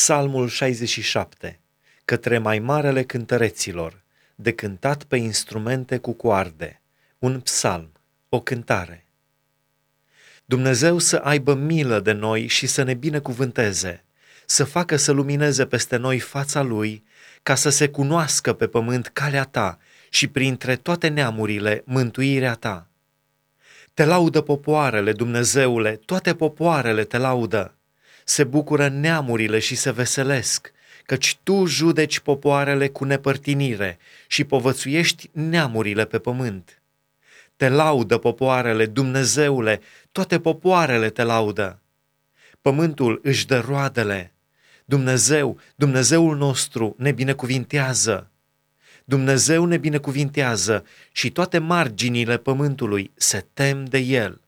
Psalmul 67, către mai marele cântăreților, de cântat pe instrumente cu coarde, un psalm, o cântare. Dumnezeu să aibă milă de noi și să ne binecuvânteze, să facă să lumineze peste noi fața Lui, ca să se cunoască pe pământ calea Ta și printre toate neamurile mântuirea Ta. Te laudă popoarele, Dumnezeule, toate popoarele te laudă se bucură neamurile și se veselesc, căci tu judeci popoarele cu nepărtinire și povățuiești neamurile pe pământ. Te laudă popoarele, Dumnezeule, toate popoarele te laudă. Pământul își dă roadele. Dumnezeu, Dumnezeul nostru, ne binecuvintează. Dumnezeu ne binecuvintează și toate marginile pământului se tem de El.